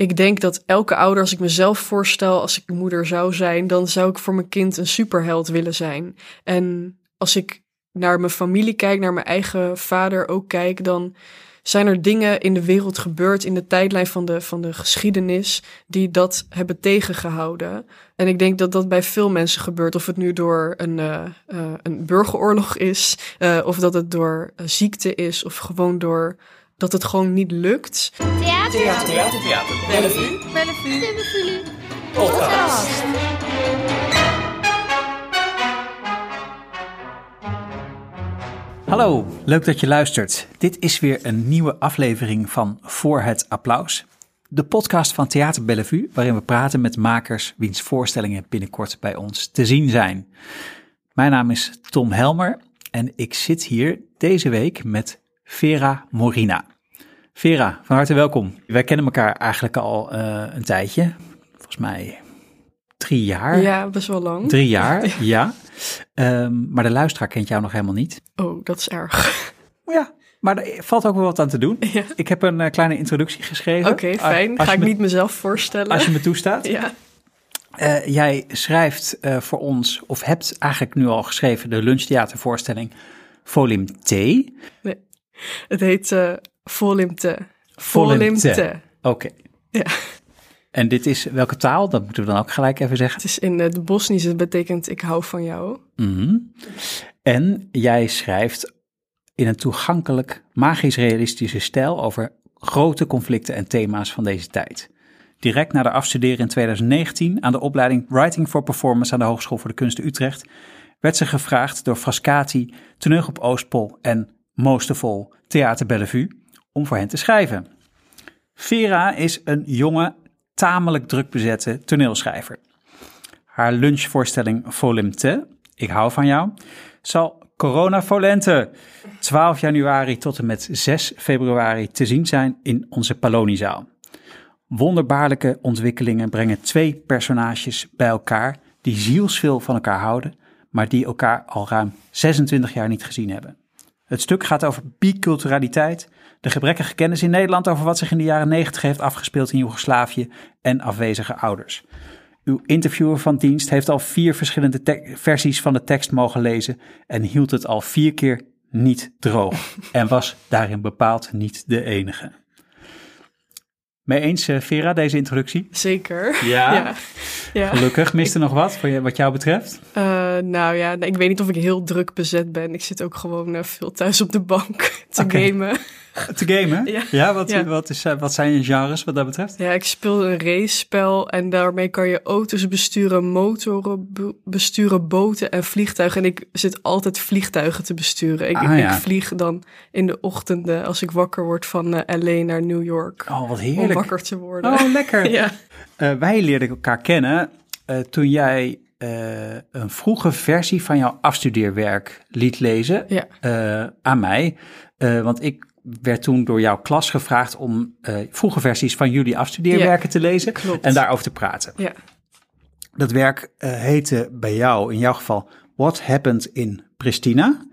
ik denk dat elke ouder, als ik mezelf voorstel, als ik moeder zou zijn, dan zou ik voor mijn kind een superheld willen zijn. En als ik naar mijn familie kijk, naar mijn eigen vader ook kijk, dan zijn er dingen in de wereld gebeurd in de tijdlijn van de, van de geschiedenis die dat hebben tegengehouden. En ik denk dat dat bij veel mensen gebeurt, of het nu door een, uh, uh, een burgeroorlog is, uh, of dat het door ziekte is, of gewoon door dat het gewoon niet lukt. Theater, theater, theater, theater. Bellevue, Bellevue, Bellevue, podcast. Hallo, leuk dat je luistert. Dit is weer een nieuwe aflevering van Voor het Applaus. De podcast van Theater Bellevue, waarin we praten met makers wiens voorstellingen binnenkort bij ons te zien zijn. Mijn naam is Tom Helmer en ik zit hier deze week met Vera Morina. Vera, van harte welkom. Wij kennen elkaar eigenlijk al uh, een tijdje, volgens mij drie jaar. Ja, best wel lang. Drie jaar, ja. Um, maar de luisteraar kent jou nog helemaal niet. Oh, dat is erg. Ja, maar er valt ook wel wat aan te doen. Ja. Ik heb een uh, kleine introductie geschreven. Oké, okay, fijn. Als Ga ik me, niet mezelf voorstellen. Als je me toestaat. ja. Uh, jij schrijft uh, voor ons, of hebt eigenlijk nu al geschreven, de lunchtheatervoorstelling Volim T. Nee, het heet uh, Volimte. Volimte. Oké. Okay. Ja. En dit is welke taal? Dat moeten we dan ook gelijk even zeggen. Het is in het Bosnisch, het betekent ik hou van jou. Mm -hmm. En jij schrijft in een toegankelijk, magisch-realistische stijl over grote conflicten en thema's van deze tijd. Direct na de afstuderen in 2019 aan de opleiding Writing for Performance aan de Hogeschool voor de Kunsten Utrecht werd ze gevraagd door Frascati, Toneel op Oostpol en all Theater Bellevue om voor hen te schrijven. Vera is een jonge, tamelijk druk bezette toneelschrijver. Haar lunchvoorstelling Volimte, Ik hou van jou, zal Corona Volente 12 januari tot en met 6 februari te zien zijn in onze Paloniezaal. Wonderbaarlijke ontwikkelingen brengen twee personages bij elkaar die zielsveel van elkaar houden, maar die elkaar al ruim 26 jaar niet gezien hebben. Het stuk gaat over biculturaliteit, de gebrekkige kennis in Nederland over wat zich in de jaren 90 heeft afgespeeld in Joegoslavië en afwezige ouders. Uw interviewer van dienst heeft al vier verschillende versies van de tekst mogen lezen en hield het al vier keer niet droog en was daarin bepaald niet de enige. Mee eens, Vera, deze introductie? Zeker. Ja. ja. Ja. Gelukkig. Mist er nog wat wat jou betreft? Uh, nou ja, ik weet niet of ik heel druk bezet ben. Ik zit ook gewoon uh, veel thuis op de bank te okay. gamen. Te gamen? Ja. ja, wat, ja. Wat, is, uh, wat zijn je genres wat dat betreft? Ja, ik speel een racespel en daarmee kan je auto's besturen, motoren be besturen, boten en vliegtuigen. En ik zit altijd vliegtuigen te besturen. Ik, ah, ja. ik vlieg dan in de ochtenden als ik wakker word van uh, LA naar New York. Oh, wat heerlijk. Om wakker te worden. Oh, lekker. ja. Uh, wij leerden elkaar kennen uh, toen jij een vroege versie van jouw afstudeerwerk liet lezen ja. aan mij. want ik werd toen door jouw klas gevraagd om vroege versies van jullie afstudeerwerken ja, te lezen klopt. en daarover te praten. Ja. Dat werk heette bij jou, in jouw geval, What Happened in Pristina.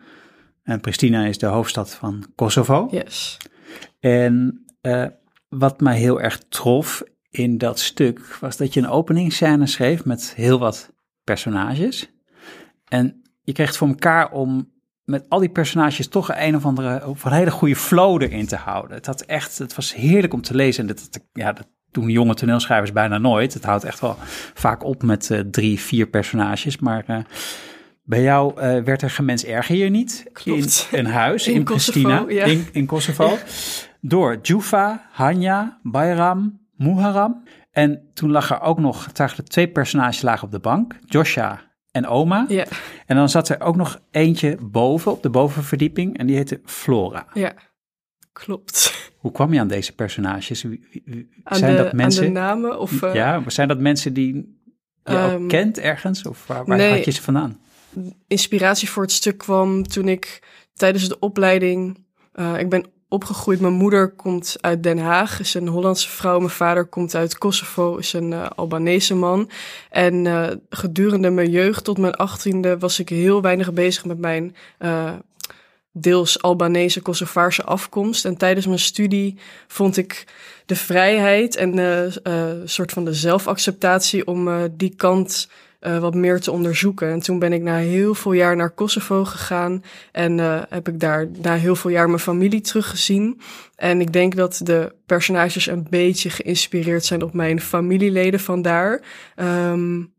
En Pristina is de hoofdstad van Kosovo. Yes. En wat mij heel erg trof in dat stuk was dat je een openingsscène schreef met heel wat personages. En je kreeg het voor elkaar om met al die personages toch een of andere of een hele goede flow erin te houden. Het had echt, het was heerlijk om te lezen. En dat, ja, dat doen jonge toneelschrijvers bijna nooit. Het houdt echt wel vaak op met uh, drie, vier personages. Maar uh, bij jou uh, werd er gemens erger hier niet. Klopt. In een huis in, in Pristina, Kosovo, ja. in, in Kosovo. Ja. Door Jufa, Hanya, Bayram, Muharram. En toen lag er ook nog, zagen er twee personages lagen op de bank. Joshua en oma. Ja. En dan zat er ook nog eentje boven, op de bovenverdieping, en die heette Flora. Ja, klopt. Hoe kwam je aan deze personages? Zijn de, dat mensen? Aan de namen? Of, uh, ja, maar zijn dat mensen die je um, ook kent ergens? Of waar, waar nee, had je ze vandaan? Inspiratie voor het stuk kwam toen ik tijdens de opleiding... Uh, ik ben opgegroeid. Mijn moeder komt uit Den Haag, is een Hollandse vrouw. Mijn vader komt uit Kosovo, is een uh, Albanese man. En uh, gedurende mijn jeugd tot mijn achttiende was ik heel weinig bezig met mijn uh, deels Albanese, Kosovaarse afkomst. En tijdens mijn studie vond ik de vrijheid en uh, soort van de zelfacceptatie om die kant uh, wat meer te onderzoeken. En toen ben ik na heel veel jaar naar Kosovo gegaan en heb ik daar na heel veel jaar mijn familie teruggezien. En ik denk dat de personages een beetje geïnspireerd zijn op mijn familieleden vandaar. Um,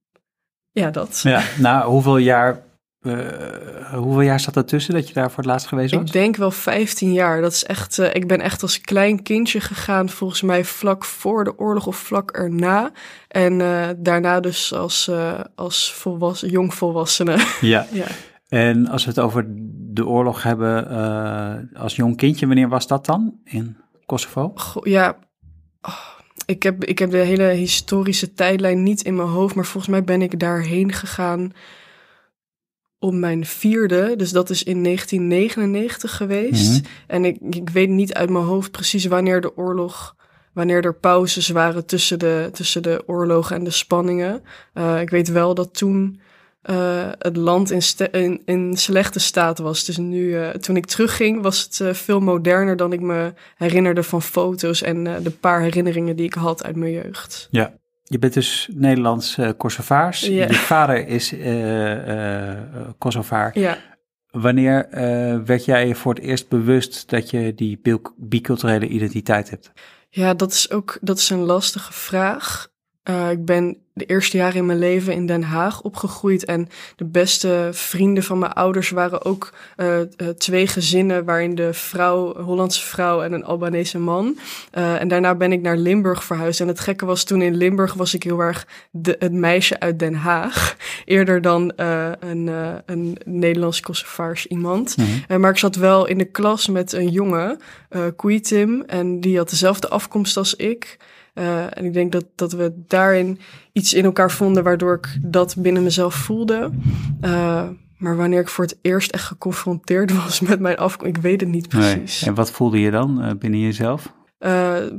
ja, dat. Ja, na hoeveel jaar uh, hoeveel jaar zat er tussen dat je daar voor het laatst geweest was? Ik denk wel 15 jaar. Dat is echt. Uh, ik ben echt als klein kindje gegaan, volgens mij vlak voor de oorlog of vlak erna. En uh, daarna dus als, als volwassen, jongvolwassene. Ja. ja. En als we het over de oorlog hebben, als jong kindje, wanneer was dat dan in Kosovo? Goh, ja. Oh, ik, heb, ik heb de hele historische tijdlijn niet in mijn hoofd, maar volgens mij ben ik daarheen gegaan om mijn vierde. Dus dat is in 1999 geweest. Mhm. En ik, ik weet niet uit mijn hoofd precies wanneer de oorlog wanneer er pauzes waren tussen de, tussen de oorlogen en de spanningen. Uh, ik weet wel dat toen uh, het land in, in, in, slechte staat was. Dus nu, uh, toen ik terugging, was het veel moderner dan ik me herinnerde van foto's en de paar herinneringen die ik had uit mijn jeugd. Ja, je bent dus Nederlands uh, Kosovaars. Je vader is uh, Kosovaar. Ja. Wanneer werd jij voor het eerst bewust dat je die biculturele identiteit hebt? Ja, dat is ook dat is een lastige vraag. Ik ben de eerste jaren in mijn leven in Den Haag opgegroeid. En de beste vrienden van mijn ouders waren ook uh, twee gezinnen waarin de vrouw, een Hollandse vrouw en een Albanese man. Uh, en daarna ben ik naar Limburg verhuisd. En het gekke was toen in Limburg was ik heel erg de, het meisje uit Den Haag. Eerder dan een, een Nederlands Kosovaars iemand. Mhm. maar ik zat wel in de klas met een jongen, uh, Tim. En die had dezelfde afkomst als ik. Uh, en ik denk dat, dat we daarin iets in elkaar vonden waardoor ik dat binnen mezelf voelde. Uh, maar wanneer ik voor het eerst echt geconfronteerd was met mijn afkomst, ik weet het niet precies. Nee. En wat voelde je dan uh, binnen jezelf?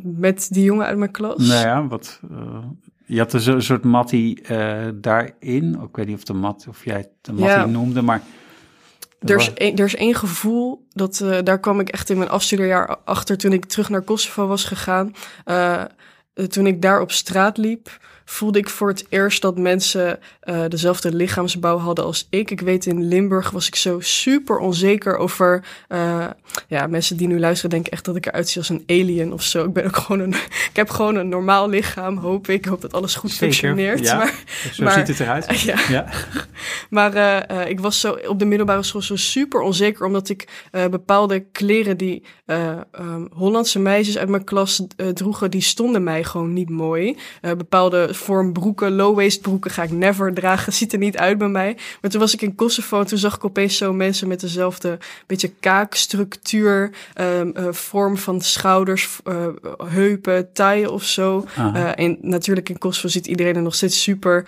met die jongen uit mijn klas? Nou ja, wat, je had een soort mattie daarin. Ik weet niet of, de mat, of jij het de mattie noemde, maar... Er is, een, er is één gevoel, dat, daar kwam ik echt in mijn afstudeerjaar achter toen ik terug naar Kosovo was gegaan. Eh, toen ik daar op straat liep, voelde ik voor het eerst dat mensen uh, dezelfde lichaamsbouw hadden als ik. Ik weet in Limburg was ik zo super onzeker over. Uh, ja, mensen die nu luisteren denken echt dat ik eruit zie als een alien of zo. Ik ben ook gewoon een. Ik heb gewoon een normaal lichaam, hoop ik. Ik hoop dat alles goed functioneert. Ja, maar, zo ziet het eruit. ja. ja. maar uh, ik was zo op de middelbare school zo super onzeker, omdat ik bepaalde kleren die um, Hollandse meisjes uit mijn klas droegen, die stonden mij gewoon niet mooi. bepaalde vorm broeken, low-waist broeken ga ik never dragen. Ziet er niet uit bij mij. Maar toen was ik in Kosovo en toen zag ik opeens zo mensen met dezelfde beetje kaakstructuur, um, uh, vorm van schouders, uh, heupen, taille of zo. Uh, en natuurlijk in Kosovo ziet iedereen er nog steeds super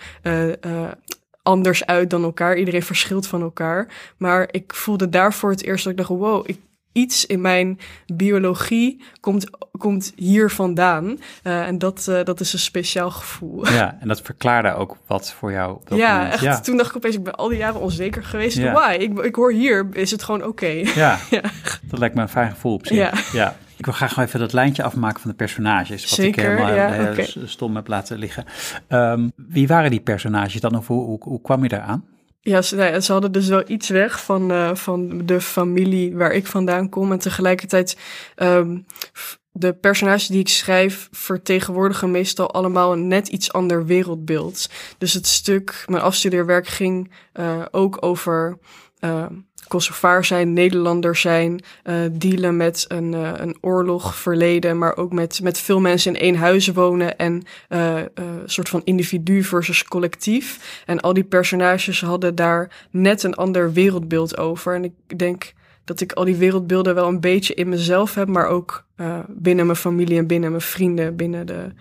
anders uit dan elkaar. Iedereen verschilt van elkaar. Maar ik voelde daarvoor het eerst dat ik dacht, wow, ik iets in mijn biologie komt, komt hier vandaan. Uh, en dat, uh, dat is een speciaal gevoel. Ja, en dat verklaarde ook wat voor jou. ja, echt, ja, toen dacht ik opeens, ik ben al die jaren onzeker geweest. Ja. Why? Ik, ik hoor hier, is het gewoon oké. Ja, ja, dat lijkt me een fijn gevoel op zich. Ja. ja. Ik wil graag even dat lijntje afmaken van de personages. Wat Zeker, ik helemaal ja, okay. stom heb laten liggen. Um, wie waren die personages dan? Of hoe, hoe, hoe kwam je eraan? Ja ze, nou ze, hadden dus wel iets weg van, uh, van de familie waar ik vandaan kom. En tegelijkertijd, um, de personages die ik schrijf vertegenwoordigen meestal allemaal een net iets ander wereldbeeld. Dus het stuk, mijn afstudeerwerk ging uh, ook over uh, Kosovaar zijn, Nederlander zijn, uh, dealen met een, uh, een oorlog verleden, maar ook met, met veel mensen in één huis wonen en uh, soort van individu versus collectief. En al die personages hadden daar net een ander wereldbeeld over. En ik denk dat ik al die wereldbeelden wel een beetje in mezelf heb, maar ook binnen mijn familie en binnen mijn vrienden, binnen de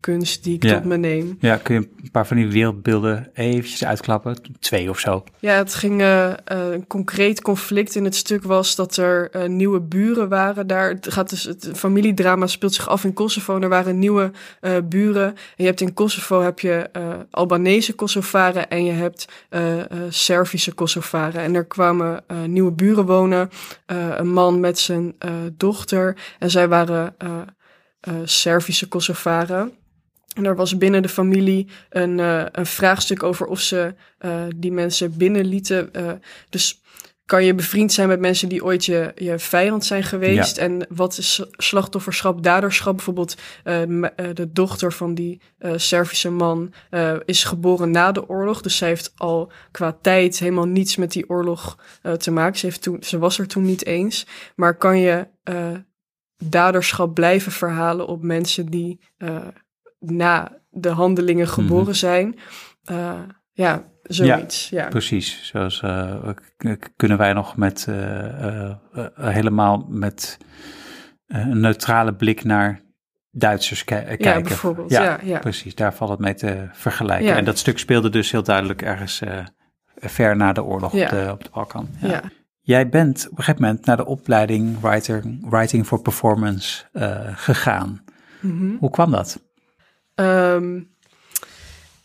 kunst die ik Ja. tot me neem. Ja, kun je een paar van die wereldbeelden eventjes uitklappen? Twee of zo. Ja, het ging eh, eh, een concreet conflict in het stuk was dat er eh, nieuwe buren waren daar. Het gaat dus het familiedrama speelt zich af in Kosovo. En er waren nieuwe buren. En je hebt in Kosovo heb je Albanese Kosovaren en je hebt Servische Kosovaren. En er kwamen nieuwe buren wonen. Een man met zijn dochter. En zij waren Servische Kosovaren. En er was binnen de familie een, eh, een vraagstuk over of ze eh, die mensen binnenlieten. Eh, dus kan je bevriend zijn met mensen die ooit je, je vijand zijn geweest? En wat is slachtofferschap, daderschap? Bijvoorbeeld de dochter van die Servische man is geboren na de oorlog. Dus zij heeft al qua tijd helemaal niets met die oorlog te maken. Ze, heeft toen, ze was er toen niet eens. Maar kan je daderschap blijven verhalen op mensen die na de handelingen geboren zijn? Eh, ja, zoiets. Ja. Precies. Zoals eh, kunnen wij nog met eh, helemaal met een neutrale blik naar Duitsers ki- kijken. Ja, bijvoorbeeld. Ja, ja. Precies, daar valt het mee te vergelijken. Ja. En dat stuk speelde dus heel duidelijk ergens ver na de oorlog op, de, op de Balkan. Ja. Jij bent op een gegeven moment naar de opleiding Writer, Writing for Performance gegaan. Mhm. Hoe kwam dat? Ehm,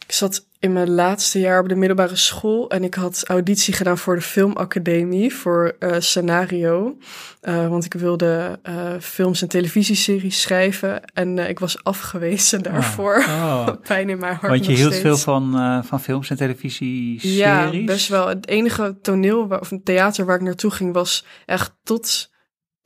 ik zat in mijn laatste jaar op de middelbare school en ik had auditie gedaan voor de filmacademie voor eh, scenario. Eh, want ik wilde eh, films en televisieseries schrijven en ik was afgewezen daarvoor. Oh. Pijn in mijn hart Want je hield steeds. veel van, van films en televisieseries? Ja, best wel. Het enige toneel waar- of een theater waar ik naartoe ging was echt tot,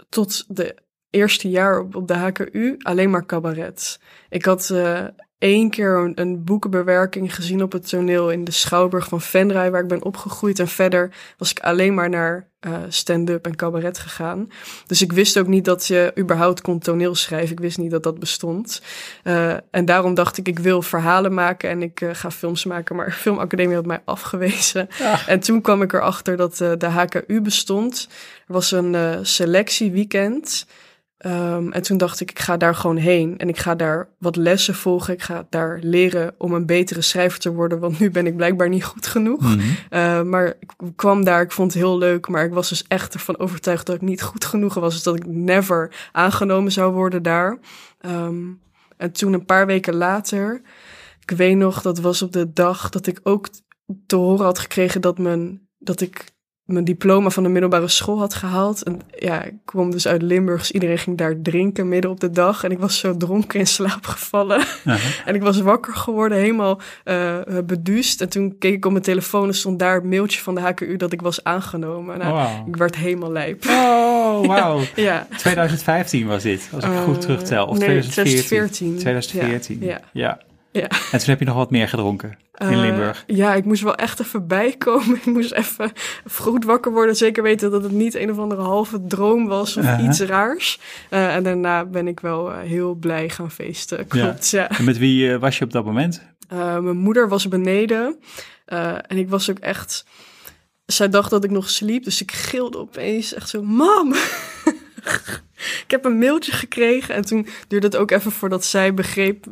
tot de eerste jaar op, op de HKU alleen maar cabaret. Ik had eh één keer een, een boekenbewerking gezien op het toneel in de Schouwburg van Venray, waar ik ben opgegroeid. En verder was ik alleen maar naar eh, stand-up en cabaret gegaan. Dus ik wist ook niet dat je überhaupt kon toneel schrijven. Ik wist niet dat dat bestond. Eh, en daarom dacht ik, ik wil verhalen maken en ik ga films maken. Maar Filmacademie had mij afgewezen. En toen kwam ik erachter dat de HKU bestond. Er was een selectieweekend. Ehm, en toen dacht ik, ik ga daar gewoon heen. En ik ga daar wat lessen volgen. Ik ga daar leren om een betere schrijver te worden. Want nu ben ik blijkbaar niet goed genoeg. Mhm. Uh, maar ik kwam daar, ik vond het heel leuk, maar ik was dus echt ervan overtuigd dat ik niet goed genoeg was. Dus dat ik never aangenomen zou worden daar. Um, en toen een paar weken later, ik weet nog, dat was op de dag dat ik ook te horen had gekregen dat, mijn, dat ik mijn diploma van de middelbare school had gehaald. En ja, ik kwam dus uit Limburg, dus iedereen ging daar drinken midden op de dag. En ik was zo dronken in slaap gevallen. En ik was wakker geworden, helemaal uh, beduust. En toen keek ik op mijn telefoon en stond daar het mailtje van de HKU dat ik was aangenomen. Nou, wow. Ik werd helemaal lijp. Oh, wauw. ja, ja. 2015 was dit, als ik uh, goed terugtel. Of nee, 2014. 2014. 2014. Ja. ja. Ja. En toen heb je nog wat meer gedronken in uh, Limburg. Ja, ik moest wel echt even bijkomen. Ik moest even goed wakker worden. Zeker weten dat het niet een of andere halve droom was of iets raars. Uh, en daarna ben ik wel uh, heel blij gaan feesten. Klopt, ja. ja. En met wie was je op dat moment? Mijn moeder was beneden. En ik was ook echt... Zij dacht dat ik nog sliep. Dus ik gilde opeens echt zo... Mam! ik heb een mailtje gekregen en toen duurde het ook even voordat zij begreep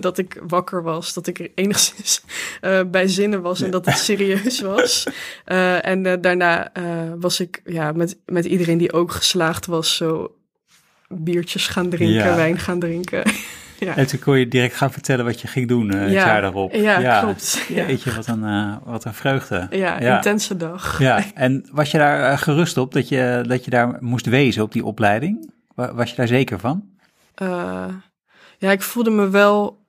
dat ik wakker was. Dat ik enigszins uh, bij zinnen was en dat het serieus was. Uh, en uh, daarna was ik ja, met, met iedereen die ook geslaagd was zo biertjes gaan drinken, ja. wijn gaan drinken. Ja. En toen kon je direct gaan vertellen wat je ging doen uh, het ja. jaar daarop. Ja, ja. klopt. Ja. Weet je, wat een, uh, wat een vreugde. Ja, intense dag. Ja, en was je daar uh, gerust op dat je, dat je daar moest wezen op die opleiding? Was je daar zeker van? Uh, ja, ik voelde me wel...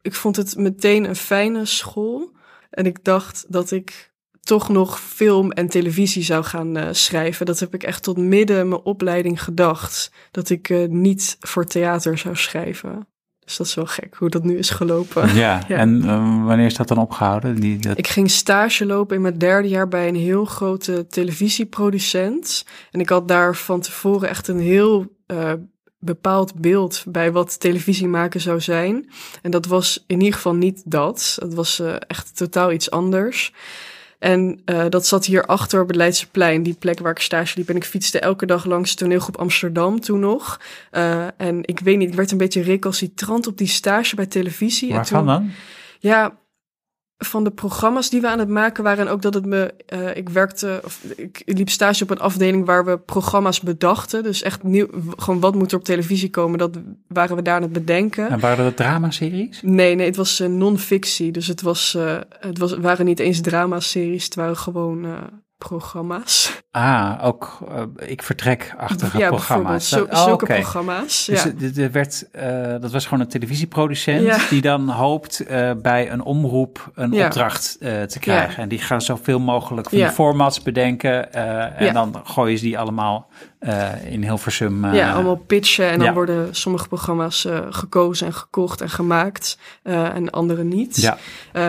Ik vond het meteen een fijne school. En ik dacht dat ik toch nog film en televisie zou gaan uh, schrijven. Dat heb ik echt tot midden mijn opleiding gedacht. Dat ik uh, niet voor theater zou schrijven. Dus dat is wel gek hoe dat nu is gelopen. Ja, ja. en uh, wanneer is dat dan opgehouden? Die, dat... Ik ging stage lopen in mijn derde jaar bij een heel grote televisieproducent. En ik had daar van tevoren echt een heel bepaald beeld bij wat televisie maken zou zijn. En dat was in ieder geval niet dat. Het was uh, echt totaal iets anders. En uh, dat zat hier achter op het Leidseplein, die plek waar ik stage liep. En ik fietste elke dag langs toneelgroep Amsterdam toen nog. Uh, en ik weet niet, ik werd een beetje recalcitrant op die stage bij televisie. Waarvan en toen, dan? Ja, van de programma's die we aan het maken waren. En ook dat het me. Uh, ik werkte. Of ik liep stage op een afdeling waar we programma's bedachten. Dus echt nieuw. Gewoon wat moet er op televisie komen. Dat waren we daar aan het bedenken. En waren dat dramaseries? Nee, nee, het was uh, non-fictie. Dus het, was, uh, het was, waren niet eens dramaseries. Het waren gewoon programma's. Ah, ook uh, ik vertrek achtige ja, programma's. Zo, oh, zulke okay. programma's. Dus ja. er werd, uh, dat was gewoon een televisieproducent Ja. die dan hoopt uh, bij een omroep een opdracht te krijgen. En die gaan zoveel mogelijk van die formats bedenken. en dan gooien ze die allemaal uh, in Hilversum. uh, ja, allemaal pitchen en dan ja. worden sommige programma's uh, gekozen en gekocht en gemaakt en andere niet. Ja,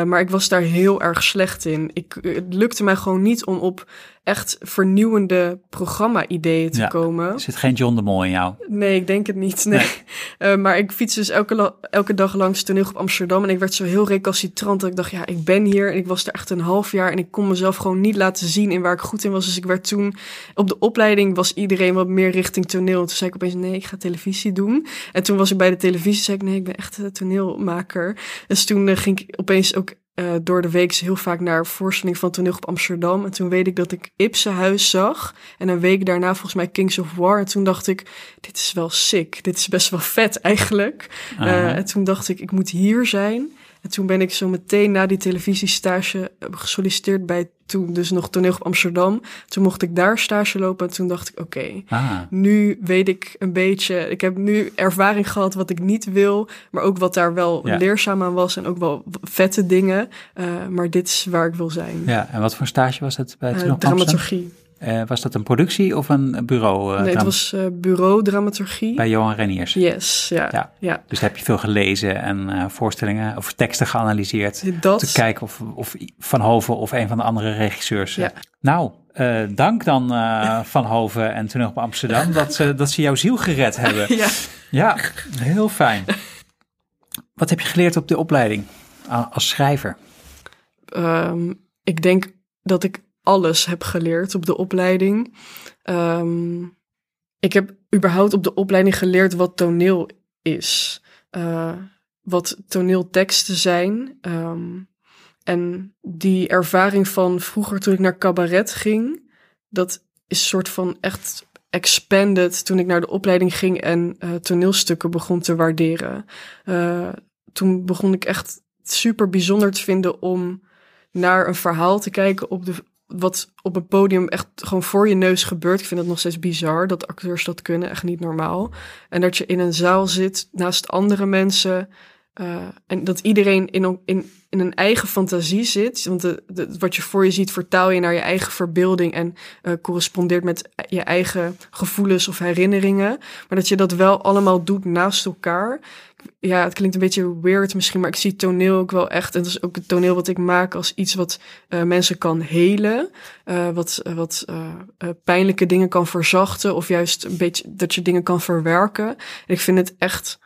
maar ik was daar heel erg slecht in. Ik, het lukte mij gewoon niet om op echt vernieuwende programma-ideeën te Ja. komen. er zit geen John de Mol in jou. Nee, ik denk het niet. Nee. Eh, maar ik fiets dus elke, elke dag langs toneelgroep Amsterdam. En ik werd zo heel recalcitrant dat ik dacht, ja, ik ben hier. En ik was er echt een half jaar. En ik kon mezelf gewoon niet laten zien in waar ik goed in was. Dus ik werd toen... Op de opleiding was iedereen wat meer richting toneel. En toen zei ik opeens, nee, ik ga televisie doen. En toen was ik bij de televisie. zei ik, nee, ik ben echt een toneelmaker. Dus toen eh, ging ik opeens ook uh, door de week heel vaak naar voorstelling van toneelgroep Amsterdam. En toen weet ik dat ik Ipsenhuis zag. En een week daarna volgens mij Kings of War. En toen dacht ik, dit is wel sick. Dit is best wel vet eigenlijk. Uh, en toen dacht ik, ik moet hier zijn. En toen ben ik zo meteen na die televisiestage eh, gesolliciteerd bij toen dus nog toneelgroep Amsterdam. Toen mocht ik daar stage lopen en toen dacht ik, oké, okay, Ah, nu weet ik een beetje. Ik heb nu ervaring gehad wat ik niet wil, maar ook wat daar wel Ja. leerzaam aan was en ook wel vette dingen. Uh, maar dit is waar ik wil zijn. ja, en wat voor stage was het bij Uh, Toneel Amsterdam? dramaturgie. Eh, was dat een productie of een bureau? eh, nee, het was uh, bureau dramaturgie. Bij Johan Reniers. Yes, ja. Ja. ja. Dus heb je veel gelezen en voorstellingen of teksten geanalyseerd. Dat. Te kijken of, of Van Hoven of een van de andere regisseurs. Ja. Nou, uh, dank dan uh, Van Hoven en toen op Amsterdam dat ze, dat ze jouw ziel gered hebben. ja. ja, heel fijn. Wat heb je geleerd op de opleiding als schrijver? Um, ik denk dat ik alles heb geleerd op de opleiding. Um, ik heb überhaupt op de opleiding geleerd wat toneel is. Uh, wat toneelteksten zijn. Um, en die ervaring van vroeger toen ik naar cabaret ging, dat is soort van echt expanded toen ik naar de opleiding ging en uh, toneelstukken begon te waarderen. Uh, toen begon ik echt super bijzonder te vinden om naar een verhaal te kijken op de, wat op het podium echt gewoon voor je neus gebeurt. Ik vind het nog steeds bizar dat acteurs dat kunnen, echt niet normaal. En dat je in een zaal zit naast andere mensen. Uh, en dat iedereen in, in, in een eigen fantasie zit. Want wat je voor je ziet, vertaal je naar je eigen verbeelding en uh, correspondeert met je eigen gevoelens of herinneringen. Maar dat je dat wel allemaal doet naast elkaar. Ja, het klinkt een beetje weird misschien, maar ik zie toneel ook wel echt. En dat is ook het toneel wat ik maak als iets wat uh, mensen kan helen. Wat wat pijnlijke dingen kan verzachten. Of juist een beetje dat je dingen kan verwerken. En ik vind het echt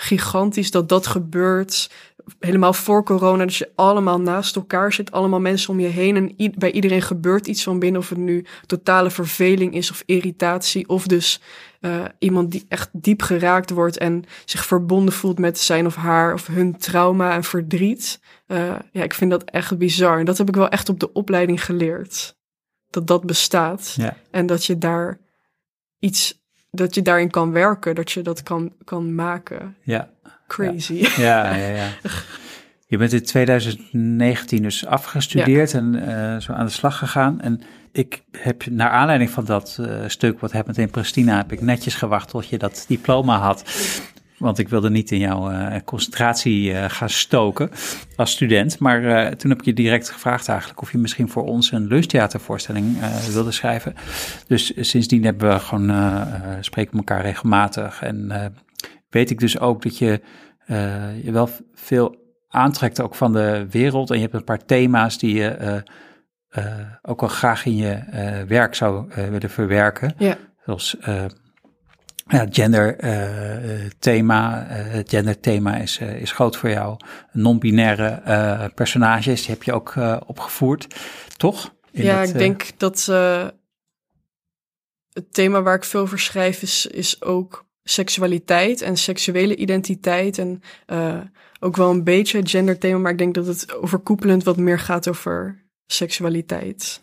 gigantisch dat dat gebeurt. Helemaal voor corona, dat je allemaal naast elkaar zit, allemaal mensen om je heen. En bij iedereen gebeurt iets van binnen, of het nu totale verveling is of irritatie. Of dus uh, iemand die echt diep geraakt wordt en zich verbonden voelt met zijn of haar of hun trauma en verdriet. Uh, ja, ik vind dat echt bizar. En dat heb ik wel echt op de opleiding geleerd. Dat dat bestaat. Ja. En dat je daar iets dat je daarin kan werken, dat je dat kan, kan maken. Ja. Crazy. Ja, ja, ja. ja. Je bent in 2019 dus afgestudeerd ja. en uh, zo aan de slag gegaan. En ik heb naar aanleiding van dat uh, stuk wat happened in Pristina, heb ik netjes gewacht tot je dat diploma had. Want ik wilde niet in jouw uh, concentratie uh, gaan stoken als student. Maar uh, toen heb ik je direct gevraagd eigenlijk of je misschien voor ons een lunchtheatervoorstelling wilde schrijven. Dus sindsdien hebben we gewoon, spreken elkaar regelmatig. En weet ik dus ook dat je je wel veel aantrekt ook van de wereld. En je hebt een paar thema's die je ook wel graag in je werk zou willen verwerken. Ja. Zoals ja, gender eh, thema, eh, het gender thema is, eh, is groot voor jou. Non-binaire personages, die heb je ook opgevoerd, toch? In ja, het, ik denk dat het thema waar ik veel over schrijf is, is ook seksualiteit en seksuele identiteit. En ook wel een beetje het genderthema, maar ik denk dat het overkoepelend wat meer gaat over seksualiteit.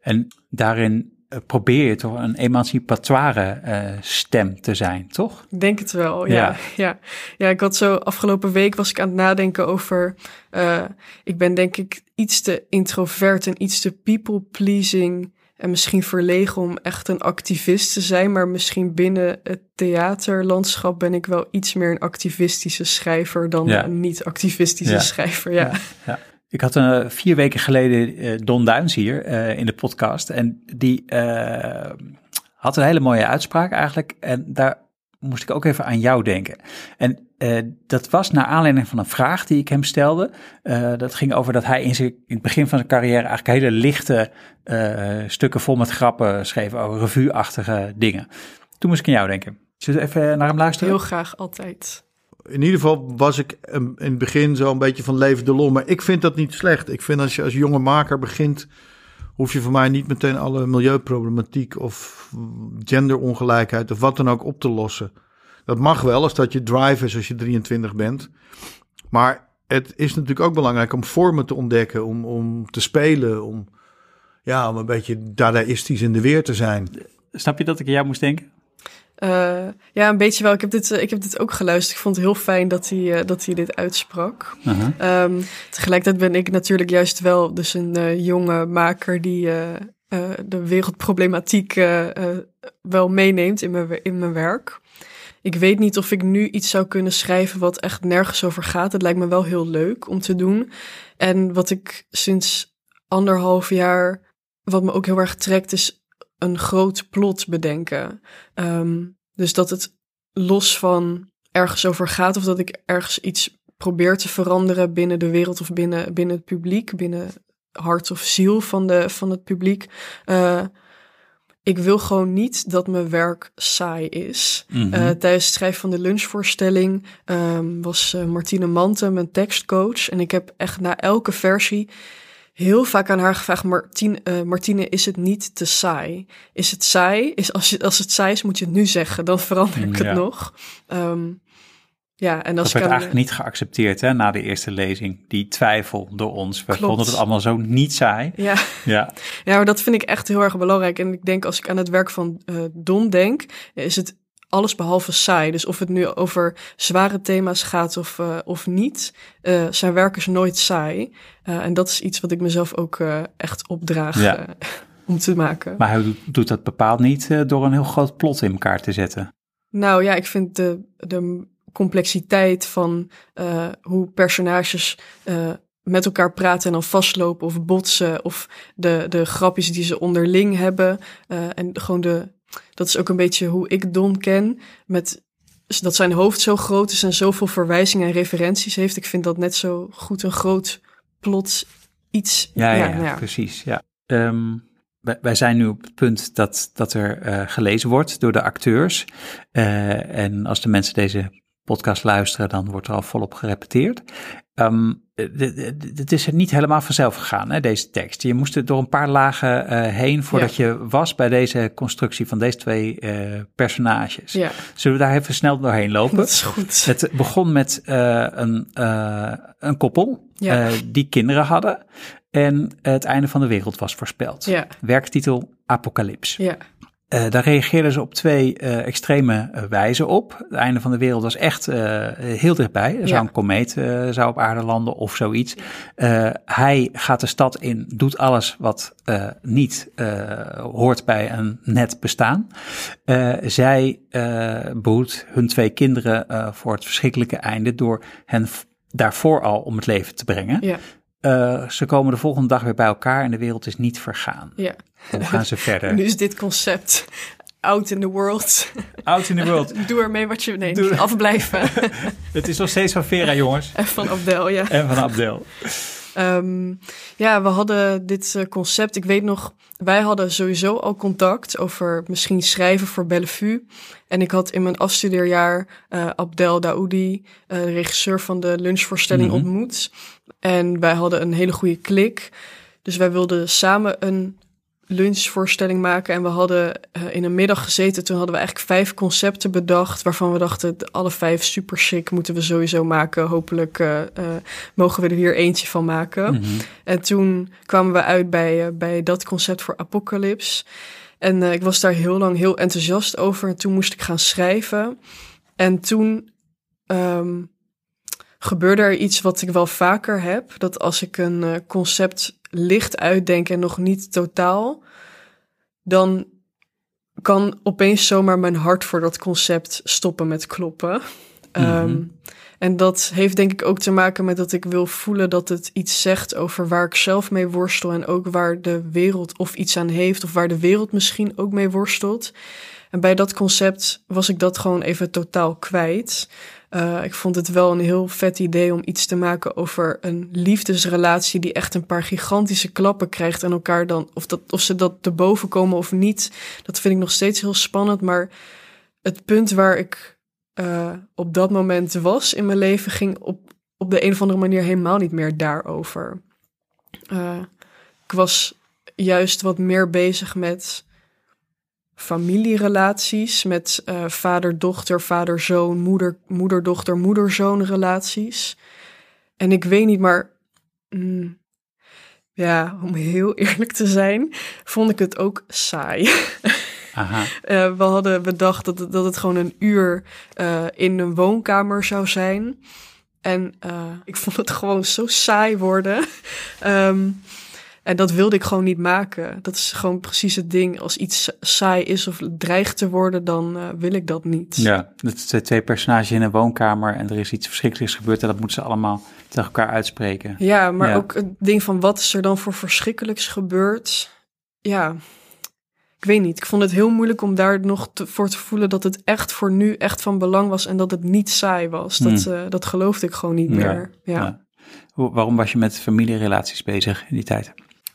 En daarin probeer je toch een emancipatoire eh, stem te zijn, toch? Ik denk het wel, ja. Ja. ja. Ja, ik had zo afgelopen week was ik aan het nadenken over. eh, ik ben denk ik iets te introvert en iets te people-pleasing. En misschien verlegen om echt een activist te zijn. Maar misschien binnen het theaterlandschap ben ik wel iets meer een activistische schrijver dan Ja. een niet-activistische Ja. schrijver. Ja. Ik had eh, vier weken geleden eh, Don Duins hier eh, in de podcast. En die had een hele mooie uitspraak eigenlijk. En daar moest ik ook even aan jou denken. En dat was naar aanleiding van een vraag die ik hem stelde. Dat ging over dat hij in, zijn, in het begin van zijn carrière eigenlijk hele lichte stukken vol met grappen schreef over revue-achtige dingen. Toen moest ik aan jou denken. Zullen we even naar hem luisteren? Heel graag altijd. In ieder geval was ik in het begin zo een beetje van leven de lol. Maar ik vind dat niet slecht. Ik vind als je als jonge maker begint, hoef je voor mij niet meteen alle milieuproblematiek of genderongelijkheid of wat dan ook op te lossen. Dat mag wel als dat je drive is als je 23 bent. Maar het is natuurlijk ook belangrijk om vormen te ontdekken, om, om te spelen, om, ja, om een beetje dadaïstisch in de weer te zijn. Snap je dat ik aan jou moest denken? Eh, ja, een beetje wel. Ik heb, dit, eh, ik heb dit ook geluisterd. Ik vond het heel fijn dat hij, eh, dat hij dit uitsprak. Uh-huh. Ehm, tegelijkertijd ben ik natuurlijk juist wel dus een jonge maker die de wereldproblematiek wel meeneemt in mijn, in mijn werk. Ik weet niet of ik nu iets zou kunnen schrijven wat echt nergens over gaat. Het lijkt me wel heel leuk om te doen. En wat ik sinds anderhalf jaar, wat me ook heel erg trekt, is een groot plot bedenken. Ehm, dus dat het los van ergens over gaat of dat ik ergens iets probeer te veranderen binnen de wereld of binnen, binnen het publiek, binnen hart of ziel van, de, van het publiek. Eh, ik wil gewoon niet dat mijn werk saai is. Mhm. Eh, tijdens het schrijven van de lunchvoorstelling ehm, was eh, Martine Mante mijn tekstcoach. En ik heb echt na elke versie heel vaak aan haar gevraagd: Martine, eh, Martine, is het niet te saai? Is het saai? Is, als, je, als het saai is, moet je het nu zeggen. Dan verander ik Ja. het nog. Ehm, ja, en Dat werd eigenlijk niet geaccepteerd hè, na de eerste lezing. Die twijfel door ons. We Klopt. vonden het allemaal zo niet saai. Ja, Ja, ja, maar dat vind ik echt heel erg belangrijk. En ik denk als ik aan het werk van eh Don denk, is het alles behalve saai. Dus of het nu over zware thema's gaat of, eh, of niet, eh, zijn werk is nooit saai. Eh, en dat is iets wat ik mezelf ook echt opdraag Ja. om te maken. maar hij doet- dat bepaald niet door een heel groot plot in elkaar te zetten. Nou ja, ik vind de, de complexiteit van hoe personages met elkaar praten en dan vastlopen of botsen. Of de, de grapjes die ze onderling hebben. en gewoon de. Dat is ook een beetje hoe ik Don ken. Met dat zijn hoofd zo groot is en zoveel verwijzingen en referenties heeft. Ik vind dat net zo goed een groot plot iets. Ja, ja, nou ja, precies. Ja. Ehm, wij, wij zijn nu op het punt dat, dat er eh, gelezen wordt door de acteurs. Eh, en als de mensen deze podcast luisteren, dan wordt er al volop gerepeteerd. D- Het is niet helemaal vanzelf gegaan, hè, deze tekst. Je moest er door een paar lagen eh, heen voordat je was bij deze constructie van deze twee eh, personages. Ja, Zullen we daar even snel doorheen lopen? dat is goed. Het begon met eh, een, een koppel Ja. die kinderen hadden en het einde van de wereld was voorspeld. Werktitel Apocalyps. Eh, daar reageerden ze op twee eh, extreme eh, wijzen op. Het einde van de wereld was echt heel dichtbij. Er Ja. zou een komeet zou op aarde landen of zoiets. Hij gaat de stad in, doet alles wat niet hoort bij een net bestaan. Zij eh behoedt hun twee kinderen voor het verschrikkelijke einde door hen daarvoor al om het leven te brengen. ja, Eh, ze komen de volgende dag weer bij elkaar en de wereld is niet vergaan. ja. Hoe gaan ze verder? Nu is dit concept out in the world. Out in the world. Doe ermee wat je neemt. Doe- Afblijven. Het is nog steeds van Vera, jongens. en van Abdel, ja. En van Abdel. Ehm, ja, we hadden dit eh, concept. Ik weet nog, wij hadden sowieso al contact over misschien schrijven voor Bellevue. En ik had in mijn afstudeerjaar eh, Abdel Daoudi, de regisseur van de lunchvoorstelling, Mhm. ontmoet. En wij hadden een hele goede klik. Dus wij wilden samen een lunchvoorstelling maken. En we hadden eh, in een middag gezeten. Toen hadden we eigenlijk vijf concepten bedacht. Waarvan we dachten, alle vijf super chic moeten we sowieso maken. Hopelijk eh, eh, mogen we er hier eentje van maken. Mhm. En toen kwamen we uit bij, bij dat concept voor Apocalypse. En ik was daar heel lang heel enthousiast over. En toen moest ik gaan schrijven. En toen ehm, gebeurde er iets wat ik wel vaker heb. Dat als ik een eh, concept licht uitdenk en nog niet totaal, dan kan opeens zomaar mijn hart voor dat concept stoppen met kloppen. Ehm, en dat heeft denk ik ook te maken met dat ik wil voelen dat het iets zegt over waar ik zelf mee worstel en ook waar de wereld of iets aan heeft of waar de wereld misschien ook mee worstelt. En bij dat concept was ik dat gewoon even totaal kwijt. Uh, ik vond het wel een heel vet idee om iets te maken over een liefdesrelatie die echt een paar gigantische klappen krijgt en elkaar dan, of, dat, of ze dat te boven komen of niet, dat vind ik nog steeds heel spannend. Maar het punt waar ik uh, op dat moment was in mijn leven ging op, op de een of andere manier helemaal niet meer daarover. Uh, ik was juist wat meer bezig met familierelaties, met uh, vader-dochter, vader-zoon, moeder, moeder-dochter, moeder-zoon relaties. En ik weet niet, maar mm, ja, om heel eerlijk te zijn, vond ik het ook saai. Aha. Uh, we hadden bedacht dat het, dat het gewoon een uur uh, in een woonkamer zou zijn. En uh, ik vond het gewoon zo saai worden. um, en dat wilde ik gewoon niet maken. Dat is gewoon precies het ding. Als iets saai is of dreigt te worden, dan uh, wil ik dat niet. Ja, dat zijn twee personages in een woonkamer en er is iets verschrikkelijks gebeurd en dat moeten ze allemaal tegen elkaar uitspreken. Ja, maar ja. ook het ding van wat is er dan voor verschrikkelijks gebeurd? Ja, ik weet niet. Ik vond het heel moeilijk om daar nog te, voor te voelen dat het echt voor nu echt van belang was en dat het niet saai was. Dat, hmm. uh, dat geloofde ik gewoon niet meer. Ja. ja. ja. Waarom was je met familierelaties bezig in die tijd?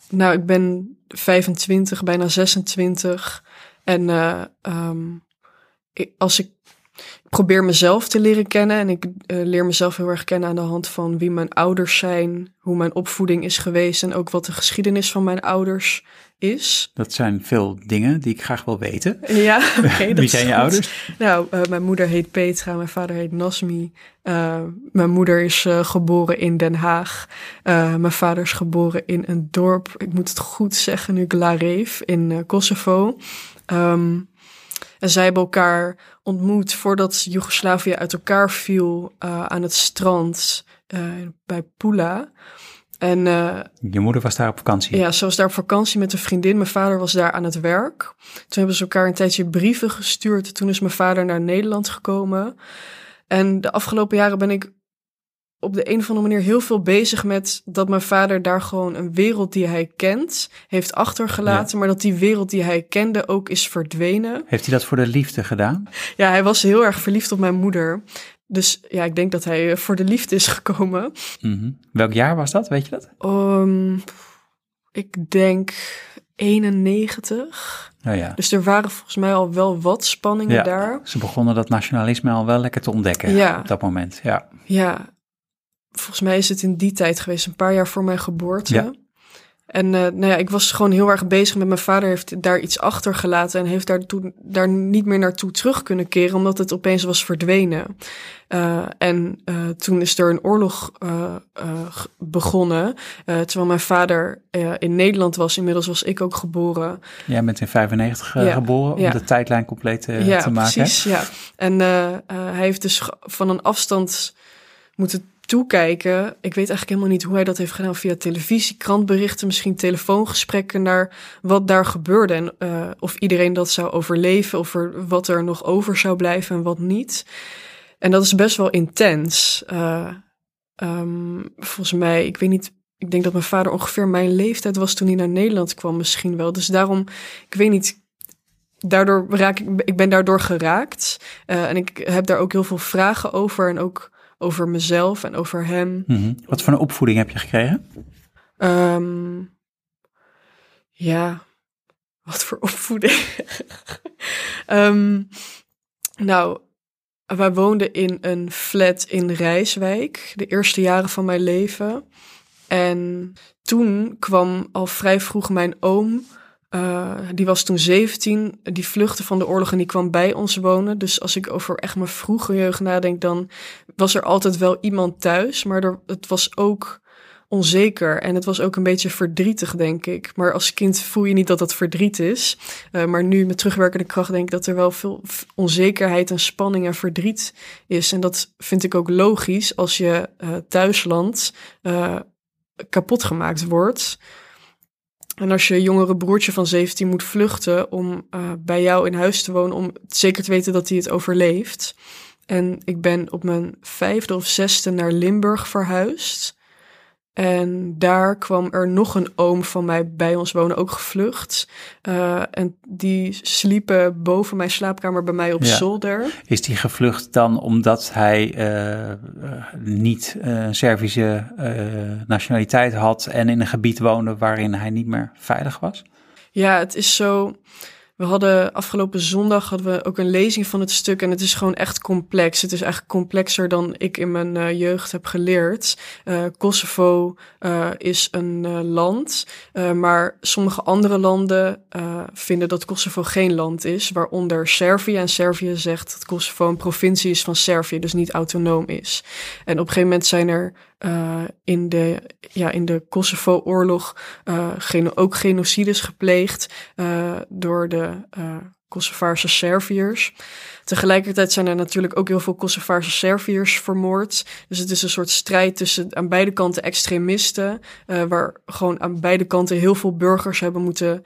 Nou, ik ben 25, bijna 26. En uh, um, ik, als ik, ik probeer mezelf te leren kennen en ik uh, leer mezelf heel erg kennen aan de hand van wie mijn ouders zijn, hoe mijn opvoeding is geweest en ook wat de geschiedenis van mijn ouders is. Dat zijn veel dingen die ik graag wil weten. Ja, oké. Okay, wie zijn je goed. ouders? Nou, uh, mijn moeder heet Petra, mijn vader heet Nasmi. Uh, mijn moeder is uh, geboren in Den Haag. Mijn vader is geboren in een dorp, ik moet het goed zeggen nu, Glarev in Kosovo. Um, en zij hebben elkaar ontmoet voordat Joegoslavië uit elkaar viel aan het strand bij Pula. En, uh, je moeder was daar op vakantie? Ja, ze was daar op vakantie met een vriendin. Mijn vader was daar aan het werk. Toen hebben ze elkaar een tijdje brieven gestuurd. Toen is mijn vader naar Nederland gekomen. En de afgelopen jaren ben ik op de een of andere manier heel veel bezig met dat mijn vader daar gewoon een wereld die hij kent heeft achtergelaten, ja. maar dat die wereld die hij kende ook is verdwenen. Heeft hij dat voor de liefde gedaan? Ja, hij was heel erg verliefd op mijn moeder. Dus ja, ik denk dat hij voor de liefde is gekomen. Mm -hmm. Welk jaar was dat, weet je dat? Um, ik denk 91. Oh ja. Dus er waren volgens mij al wel wat spanningen ja, daar. Ze begonnen dat nationalisme al wel lekker te ontdekken ja. op dat moment. Ja. ja, volgens mij is het in die tijd geweest, een paar jaar voor mijn geboorte. Ja. En uh, nou ja, ik was gewoon heel erg bezig met mijn vader, heeft daar iets achtergelaten en heeft daar, toen, daar niet meer naartoe terug kunnen keren, omdat het opeens was verdwenen. Uh, en uh, toen is er een oorlog begonnen, terwijl mijn vader in Nederland was. Inmiddels was ik ook geboren. Jij bent in 95 ja, geboren, om ja. de tijdlijn compleet ja, te maken. Precies, ja, en hij heeft dus van een afstand moeten toekijken. Ik weet eigenlijk helemaal niet hoe hij dat heeft gedaan. Via televisie, krantberichten, misschien telefoongesprekken naar wat daar gebeurde. En uh, of iedereen dat zou overleven. Of er, wat er nog over zou blijven en wat niet. En dat is best wel intens. Uh, um, volgens mij, ik weet niet. Ik denk dat mijn vader ongeveer mijn leeftijd was toen hij naar Nederland kwam, misschien wel. Dus daarom, ik weet niet. Daardoor raak ik, ik ben daardoor geraakt. Uh, en ik heb daar ook heel veel vragen over. En ook over mezelf en over hem. Mhm. Wat voor een opvoeding heb je gekregen? Ehm, ja, wat voor opvoeding. Ehm, nou, wij woonden in een flat in Rijswijk, de eerste jaren van mijn leven. En toen kwam al vrij vroeg mijn oom, eh, die was toen 17, die vluchtte van de oorlog en die kwam bij ons wonen. Dus als ik over echt mijn vroege jeugd nadenk, dan was er altijd wel iemand thuis. Maar er, het was ook onzeker en het was ook een beetje verdrietig, denk ik. Maar als kind voel je niet dat dat verdriet is. Uh, maar nu met terugwerkende kracht denk ik dat er wel veel onzekerheid en spanning en verdriet is. En dat vind ik ook logisch als je uh, thuisland kapot gemaakt wordt. En als je jongere broertje van 17 moet vluchten om bij jou in huis te wonen, om zeker te weten dat hij het overleeft. En ik ben op mijn vijfde of zesde naar Limburg verhuisd. En daar kwam er nog een oom van mij bij ons wonen, ook gevlucht. Uh, en die sliepen boven mijn slaapkamer bij mij op ja. zolder. Is die gevlucht dan omdat hij uh, niet uh, Servische nationaliteit had en in een gebied woonde waarin hij niet meer veilig was? Ja, het is zo. We hadden afgelopen zondag hadden we ook een lezing van het stuk en het is gewoon echt complex. Het is eigenlijk complexer dan ik in mijn uh, jeugd heb geleerd. Uh, Kosovo uh, is een land, maar sommige andere landen vinden dat Kosovo geen land is, waaronder Servië. En Servië zegt dat Kosovo een provincie is van Servië, dus niet autonoom is. En op een gegeven moment zijn er uh, in de, ja, in de Kosovo-oorlog uh, geno ook genocides gepleegd uh, door de Kosovaarse Serviërs. Tegelijkertijd zijn er natuurlijk ook heel veel Kosovaarse Serviërs vermoord. Dus het is een soort strijd tussen aan beide kanten extremisten, waar gewoon aan beide kanten heel veel burgers hebben moeten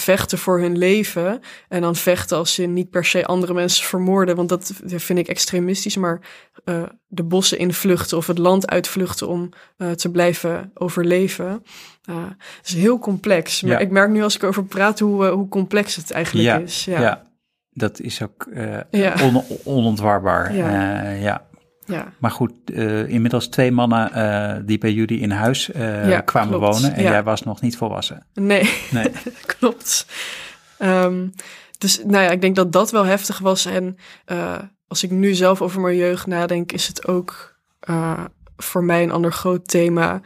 vechten voor hun leven. En dan vechten als ze niet per se andere mensen vermoorden. Want dat vind ik extremistisch. Maar uh, de bossen invluchten of het land uitvluchten om uh, te blijven overleven. Uh, het is heel complex. Maar ja. ik merk nu als ik over praat hoe, hoe complex het eigenlijk ja, is. Ja. ja, dat is ook on onontwarbaar. ja. Ja. Maar goed, uh, inmiddels twee mannen uh, die bij jullie in huis uh, ja, kwamen klopt. wonen en ja. jij was nog niet volwassen. Nee, nee. klopt. Um, dus nou ja, ik denk dat dat wel heftig was. En als ik nu zelf over mijn jeugd nadenk, is het ook voor mij een ander groot thema.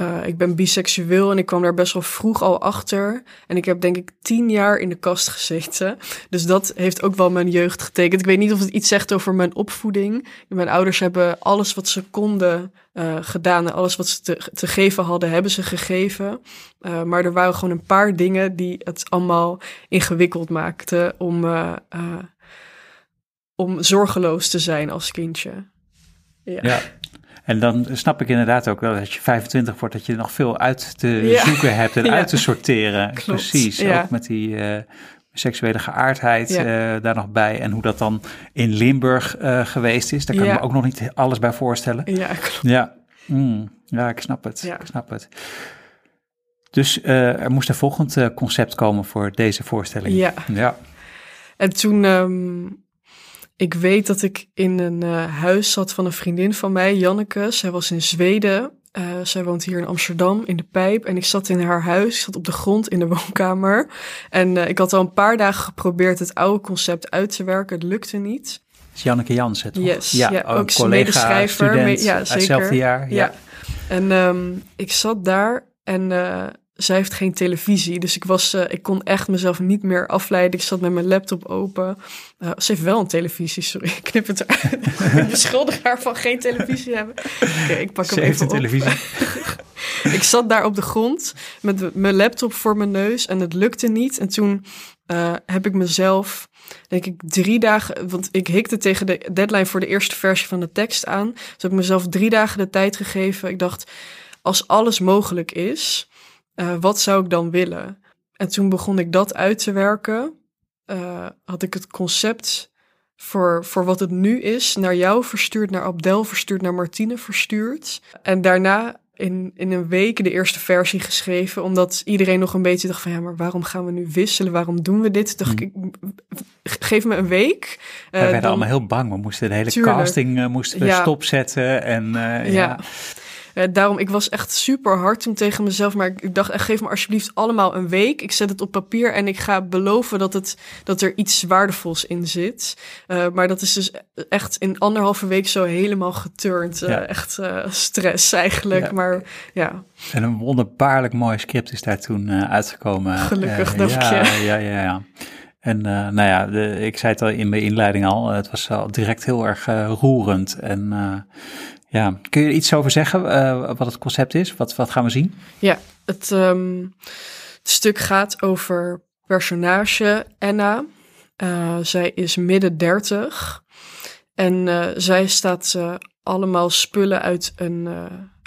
Uh, ik ben biseksueel en ik kwam daar best wel vroeg al achter. En ik heb denk ik tien jaar in de kast gezeten. Dus dat heeft ook wel mijn jeugd getekend. Ik weet niet of het iets zegt over mijn opvoeding. Mijn ouders hebben alles wat ze konden uh, gedaan. En alles wat ze te, te, geven hadden, hebben ze gegeven. Uh, maar er waren gewoon een paar dingen die het allemaal ingewikkeld maakten om, om zorgeloos te zijn als kindje. Ja. En dan snap ik inderdaad ook wel dat als je 25 wordt, dat je nog veel uit te ja. zoeken hebt en ja. uit te sorteren. Klopt. Precies, ja. ook met die uh, seksuele geaardheid uh, daar nog bij. En hoe dat dan in Limburg uh, geweest is. Daar kan ik me ook nog niet alles bij voorstellen. Ja, klopt. Ja, mm, ja ik snap het. Ik snap het. Dus er moest een volgend concept komen voor deze voorstelling. Ja. ja. En toen... Um ik weet dat ik in een uh, huis zat van een vriendin van mij, Janneke. Zij was in Zweden. Uh, zij woont hier in Amsterdam in de Pijp. En ik zat in haar huis, ik zat op de grond in de woonkamer. En uh, ik had al een paar dagen geprobeerd het oude concept uit te werken. Het lukte niet. Is Janneke Jansen, toch? Yes, ja, ja ook collega, student, ja, zeker. hetzelfde jaar. Ja. ja. En um, ik zat daar en zij heeft geen televisie, dus ik, was, uh, ik kon echt mezelf niet meer afleiden. Ik zat met mijn laptop open. Uh, ze heeft wel een televisie, sorry, ik knip het eruit. ik beschuldig haar van geen televisie hebben. Oké, okay, ik pak ze hem heeft even een televisie. ik zat daar op de grond met mijn laptop voor mijn neus en het lukte niet. En toen uh, heb ik mezelf, denk ik, drie dagen... Want ik hikte tegen de deadline voor de eerste versie van de tekst aan. Dus heb ik mezelf drie dagen de tijd gegeven. Ik dacht, als alles mogelijk is... Uh, wat zou ik dan willen? En toen begon ik dat uit te werken. Uh, had ik het concept voor, voor wat het nu is naar jou verstuurd, naar Abdel verstuurd, naar Martine verstuurd. En daarna in, in een week de eerste versie geschreven. Omdat iedereen nog een beetje dacht van ja, maar waarom gaan we nu wisselen? Waarom doen we dit? Dacht ik, geef me een week. We werden allemaal heel bang. We moesten de hele Tuurlijk. casting uh, moesten Ja. stopzetten. En ja. Ja. Eh, daarom, ik was echt super hard toen tegen mezelf. Maar ik, dacht, echt, geef me alsjeblieft allemaal een week. Ik zet het op papier en ik ga beloven dat, het, dat er iets waardevols in zit. Uh, maar dat is dus echt in anderhalve week zo helemaal geturnd. Uh, Ja. Echt uh, stress eigenlijk. Ja. Maar ja, En een wonderbaarlijk mooi script is daar toen uitgekomen. Gelukkig, Eh, dank ja, je. Ja, ja, ja. En uh, nou ja, de, ik zei het al in mijn inleiding al, het was al direct heel erg uh, roerend. En uh, ja, kun je er iets over zeggen uh, wat het concept is? Wat, wat gaan we zien? Ja, het, um, het stuk gaat over personage Anna. Uh, zij is midden dertig en uh, zij staat allemaal spullen uit een,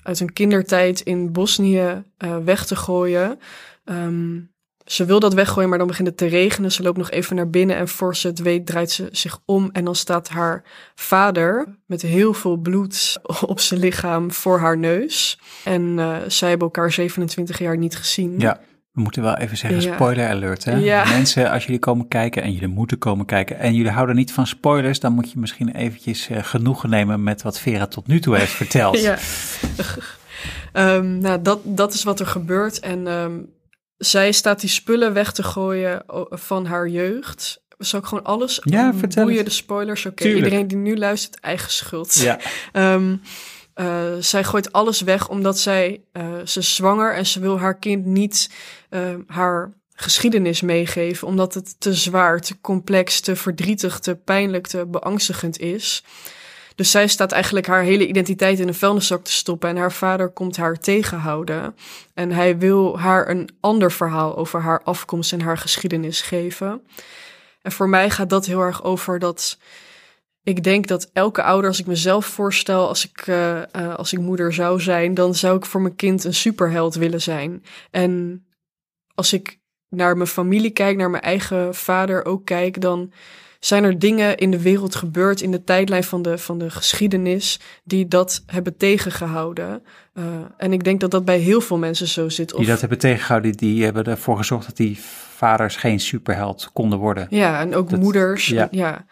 uit een kindertijd in Bosnië weg te gooien. Um, ze wil dat weggooien, maar dan begint het te regenen. Ze loopt nog even naar binnen en voor ze het weet draait ze zich om. En dan staat haar vader met heel veel bloed op zijn lichaam voor haar neus. En uh, zij hebben elkaar 27 jaar niet gezien. Ja, we moeten wel even zeggen, Ja. spoiler alert. Hè? Ja. Mensen, als jullie komen kijken en jullie moeten komen kijken en jullie houden niet van spoilers, dan moet je misschien eventjes uh, genoegen nemen met wat Vera tot nu toe heeft verteld. ja. um, nou, dat, dat is wat er gebeurt. En um, zij staat die spullen weg te gooien van haar jeugd. Zal ik gewoon alles ja, vertel het. de spoilers? Oké, okay. iedereen die nu luistert, eigen schuld. Ja. um, uh, zij gooit alles weg omdat zij, uh, ze is zwanger en ze wil haar kind niet uh, haar geschiedenis meegeven, omdat het te zwaar, te complex, te verdrietig, te pijnlijk, te beangstigend is. Dus zij staat eigenlijk haar hele identiteit in een vuilniszak te stoppen en haar vader komt haar tegenhouden. En hij wil haar een ander verhaal over haar afkomst en haar geschiedenis geven. En voor mij gaat dat heel erg over dat ik denk dat elke ouder, als ik mezelf voorstel, als ik, uh, uh, als ik moeder zou zijn, dan zou ik voor mijn kind een superheld willen zijn. En als ik naar mijn familie kijk, naar mijn eigen vader ook kijk, dan zijn er dingen in de wereld gebeurd, in de tijdlijn van de, van de geschiedenis, die dat hebben tegengehouden. Uh, en ik denk dat dat bij heel veel mensen zo zit. Of... Die dat hebben tegengehouden, die, hebben ervoor gezorgd dat die vaders geen superheld konden worden. Ja, en ook dat, moeders. Ja. ja.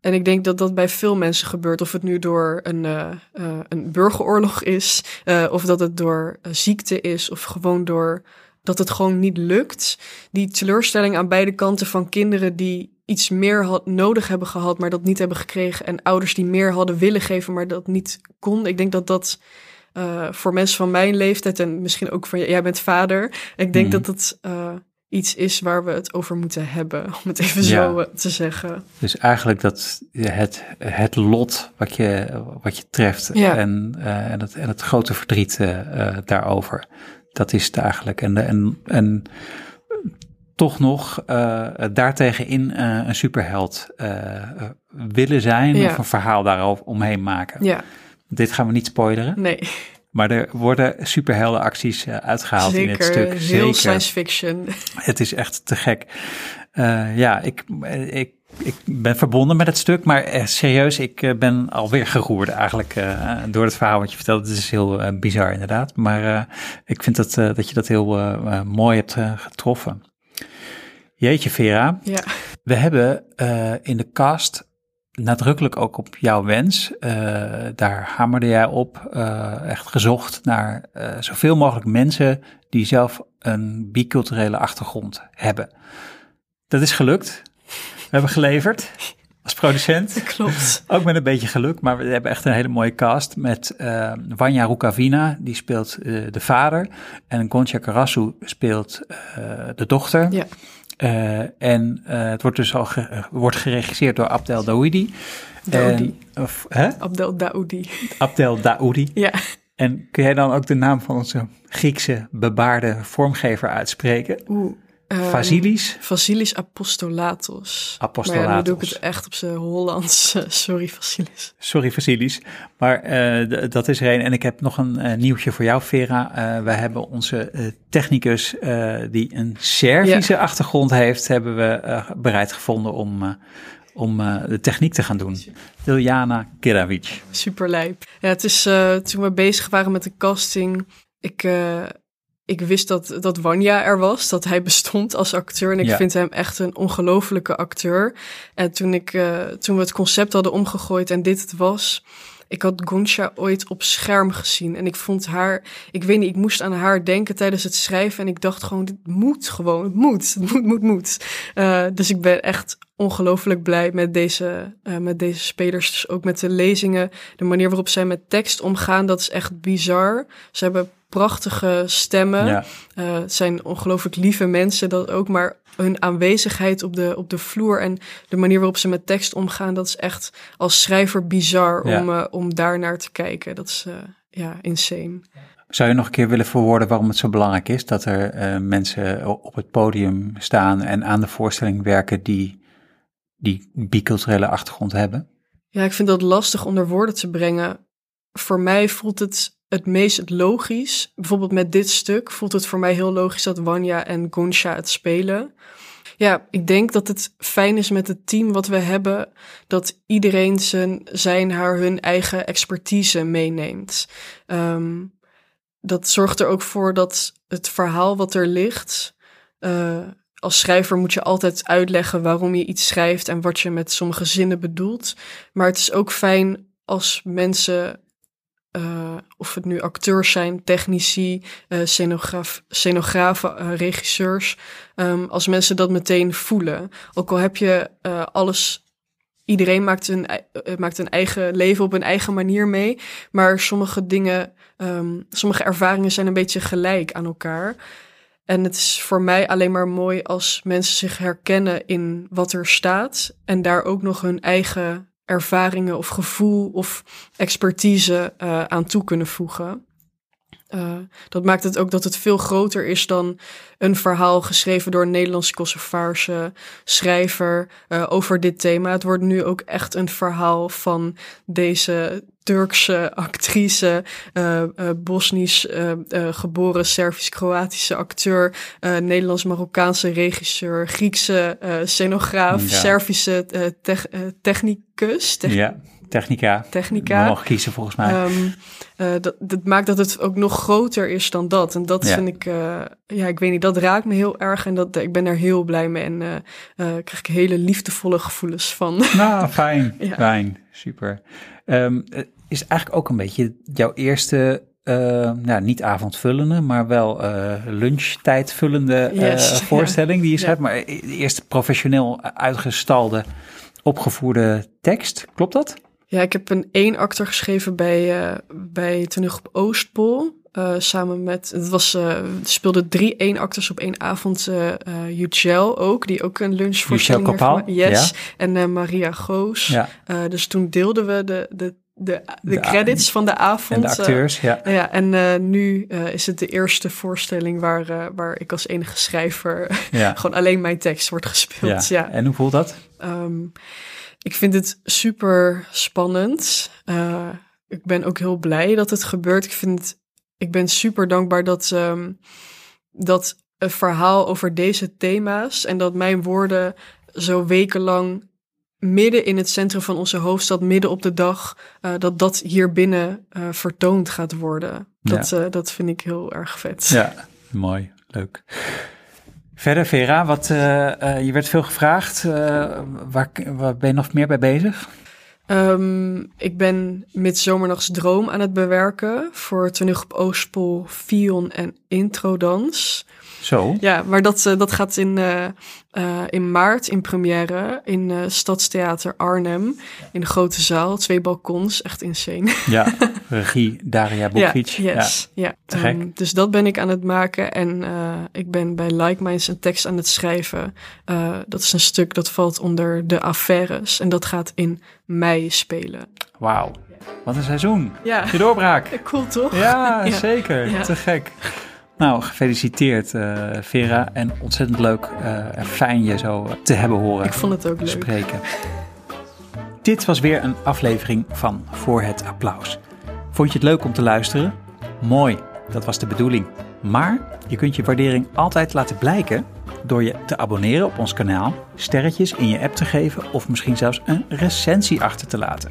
En ik denk dat dat bij veel mensen gebeurt. Of het nu door een, uh, uh, een burgeroorlog is, uh, of dat het door ziekte is, of gewoon door dat het gewoon niet lukt. Die teleurstelling aan beide kanten van kinderen die iets meer had, nodig hebben gehad, maar dat niet hebben gekregen. En ouders die meer hadden willen geven, maar dat niet kon. Ik denk dat dat uh, voor mensen van mijn leeftijd en misschien ook voor jij bent vader. Ik denk mm. dat dat uh, iets is waar we het over moeten hebben, om het even ja. zo uh, te zeggen. Dus eigenlijk dat het, het lot wat je, wat je treft ja. en, en, het, en het grote verdriet daarover. Dat is het eigenlijk. En, en, en toch nog uh, daartegenin uh, een superheld uh, willen zijn ja. of een verhaal daarover omheen maken. Ja. Dit gaan we niet spoileren. Nee. Maar er worden superheldenacties uitgehaald Zeker, in het stuk. Heel Zeker. science fiction. Het is echt te gek. ja, ik, ik, ik ben verbonden met het stuk, maar eh, serieus, ik ben alweer geroerd eigenlijk uh, door het verhaal wat je vertelt. Het is heel uh, bizar inderdaad, maar ik vind dat, dat je dat heel mooi hebt getroffen. Jeetje Vera, ja. we hebben in de cast nadrukkelijk ook op jouw wens, daar hamerde jij op, echt gezocht naar zoveel mogelijk mensen die zelf een biculturele achtergrond hebben. Dat is gelukt. We hebben geleverd als producent. Klopt. Ook met een beetje geluk, maar we hebben echt een hele mooie cast met uh, Vanja Rukavina, die speelt uh, de vader. En Goncha Karasu speelt uh, de dochter. Ja. en het wordt dus al ge wordt geregisseerd door Abdel Daoudi. Daoudi. En, of, hè? Abdel Daoudi. Abdel Daoudi. Ja. En kun jij dan ook de naam van onze Griekse bebaarde vormgever uitspreken? Oeh. Vasilis? Vasilis Apostolatos. Apostolatos. Maar ja, nu doe ik het echt op zijn Hollands. Sorry, Vasilis. Sorry, Vasilis. Maar uh, dat is er een. En ik heb nog een uh, nieuwtje voor jou, Vera. Uh, wij hebben onze technicus, die een Servische ja. achtergrond heeft, hebben we bereid gevonden om om eh, de techniek te gaan doen. Iljana Kiravic. Super lijp. Ja, het is eh, toen we bezig waren met de casting. Ik, eh, ik wist dat, dat Wanja er was, dat hij bestond als acteur. En ik Ja. vind hem echt een ongelofelijke acteur. En toen, ik, eh, toen we het concept hadden omgegooid en dit het was. Ik had Goncha ooit op scherm gezien. En ik vond haar, ik weet niet, ik moest aan haar denken tijdens het schrijven. En ik dacht gewoon, dit moet gewoon, het moet, het moet, moet, moet. Eh, dus ik ben echt ongelooflijk blij met deze, eh, met deze spelers. Dus ook met de lezingen. De manier waarop zij met tekst omgaan, dat is echt bizar. Ze hebben prachtige stemmen. Ja, Eh, het zijn ongelooflijk lieve mensen, dat ook. Maar hun aanwezigheid op de, op de vloer en de manier waarop ze met tekst omgaan, dat is echt als schrijver bizar Ja. om, eh, om daar naar te kijken. Dat is eh, ja, insane. Zou je nog een keer willen verwoorden waarom het zo belangrijk is dat er eh, mensen op het podium staan en aan de voorstelling werken die die biculturele achtergrond hebben? Ja, ik vind dat lastig onder woorden te brengen. Voor mij voelt het het meest logisch. Bijvoorbeeld met dit stuk voelt het voor mij heel logisch dat Wanja en Gonsha het spelen. Ja, ik denk dat het fijn is met het team wat we hebben, dat iedereen zijn, zijn haar, hun eigen expertise meeneemt. Ehm, dat zorgt er ook voor dat het verhaal wat er ligt, eh, als schrijver moet je altijd uitleggen waarom je iets schrijft en wat je met sommige zinnen bedoelt. Maar het is ook fijn als mensen, eh, of het nu acteurs zijn, technici, eh scenograaf, scenografen, eh, regisseurs, ehm, als mensen dat meteen voelen. Ook al heb je alles. Iedereen maakt een, maakt een eigen leven op een eigen manier mee. Maar sommige dingen, ehm, sommige ervaringen zijn een beetje gelijk aan elkaar. En het is voor mij alleen maar mooi als mensen zich herkennen in wat er staat. En daar ook nog hun eigen ervaringen of gevoel of expertise eh, aan toe kunnen voegen. Eh, dat maakt het ook dat het veel groter is dan een verhaal geschreven door een Nederlands-Kosovaarse schrijver eh, over dit thema. Het wordt nu ook echt een verhaal van deze Turkse actrice, eh, Bosnisch geboren Servisch-Kroatische acteur, Nederlands-Marokkaanse regisseur, Griekse scenograaf, Ja. Servische tech- technicus, tech- Ja, technica. technica. Mogen kiezen volgens mij. Eh, dat, dat maakt dat het ook nog groter is dan dat. En dat Ja. vind ik, eh, ja, ik weet niet, dat raakt me heel erg. En dat, ik ben daar heel blij mee. En eh, krijg ik hele liefdevolle gevoelens van. Nou, fijn. Ja. Fijn. Super. Ehm, is eigenlijk ook een beetje jouw eerste, nou, niet avondvullende, maar wel eh lunchtijdvullende Yes, ja. voorstelling die je Ja. schrijft. Maar de eerste professioneel uitgestalde, opgevoerde tekst. Klopt dat? Ja, ik heb een één actor geschreven bij, eh bij Toneel op Oostpol. eh, samen met, het was, er speelden drie één acteurs op één avond. Yücel ook, die ook een lunchvoorstelling heeft. Yes. En eh, Maria Goos. Ja. Dus toen deelden we de, de, de, de, credits van de avond. En de acteurs, ja. Ja, en nu is het de eerste voorstelling waar, waar ik als enige schrijver ja. gewoon alleen mijn tekst wordt gespeeld. Ja. En hoe voelt dat? Ehm, ik vind het super spannend. Eh, ik ben ook heel blij dat het gebeurt. Ik, vind, ik ben super dankbaar dat, ehm, dat een verhaal over deze thema's en dat mijn woorden zo wekenlang midden in het centrum van onze hoofdstad, midden op de dag, eh, dat dat hier binnen eh, vertoond gaat worden. Dat, dat vind ik heel erg vet. Ja, mooi, leuk. Verder, Vera, wat, eh, eh, je werd veel gevraagd. Eh, waar, waar ben je nog meer bij bezig? Ehm, ik ben Midzomernachts Droom aan het bewerken voor Toneelgroep Oostpol, Fion en Introdans. Zo. Ja, maar dat, dat gaat in, in maart in première in Stadstheater Arnhem. In de grote zaal, twee balkons, echt insane. Ja, regie Daria Bokvic. Ja, yes. Ja. te gek. Ehm, dus dat ben ik aan het maken. En eh, ik ben bij Like Minds een tekst aan het schrijven. Eh, dat is een stuk dat valt onder de affaires. En dat gaat in mei spelen. Wauw, wat een seizoen. Ja, Je doorbraak. cool toch? Ja, Ja. zeker. Ja. Te gek. Nou, gefeliciteerd eh, Vera. En ontzettend leuk en fijn je zo te hebben horen Ik vond het ook leuk. spreken. Dit was weer een aflevering van Voor het Applaus. Vond je het leuk om te luisteren? Mooi, dat was de bedoeling. Maar je kunt je waardering altijd laten blijken door je te abonneren op ons kanaal, sterretjes in je app te geven of misschien zelfs een recensie achter te laten.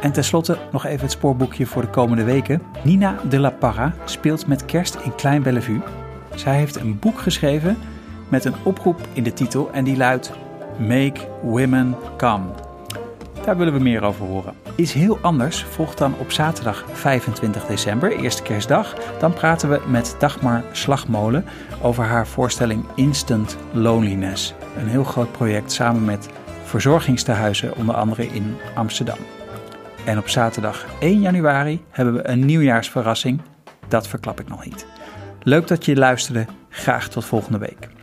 En tenslotte nog even het spoorboekje voor de komende weken. Nina de la Parra speelt met kerst in Klein Bellevue. Zij heeft een boek geschreven met een oproep in de titel en die luidt Make Women Come. Daar willen we meer over horen. Iets heel anders volgt dan op zaterdag 25 december, eerste kerstdag. Dan praten we met Dagmar Slagmolen over haar voorstelling Instant Loneliness. Een heel groot project samen met verzorgingstehuizen, onder andere in Amsterdam. En op zaterdag 1 januari hebben we een nieuwjaarsverrassing. Dat verklap ik nog niet. Leuk dat je luisterde. Graag tot volgende week.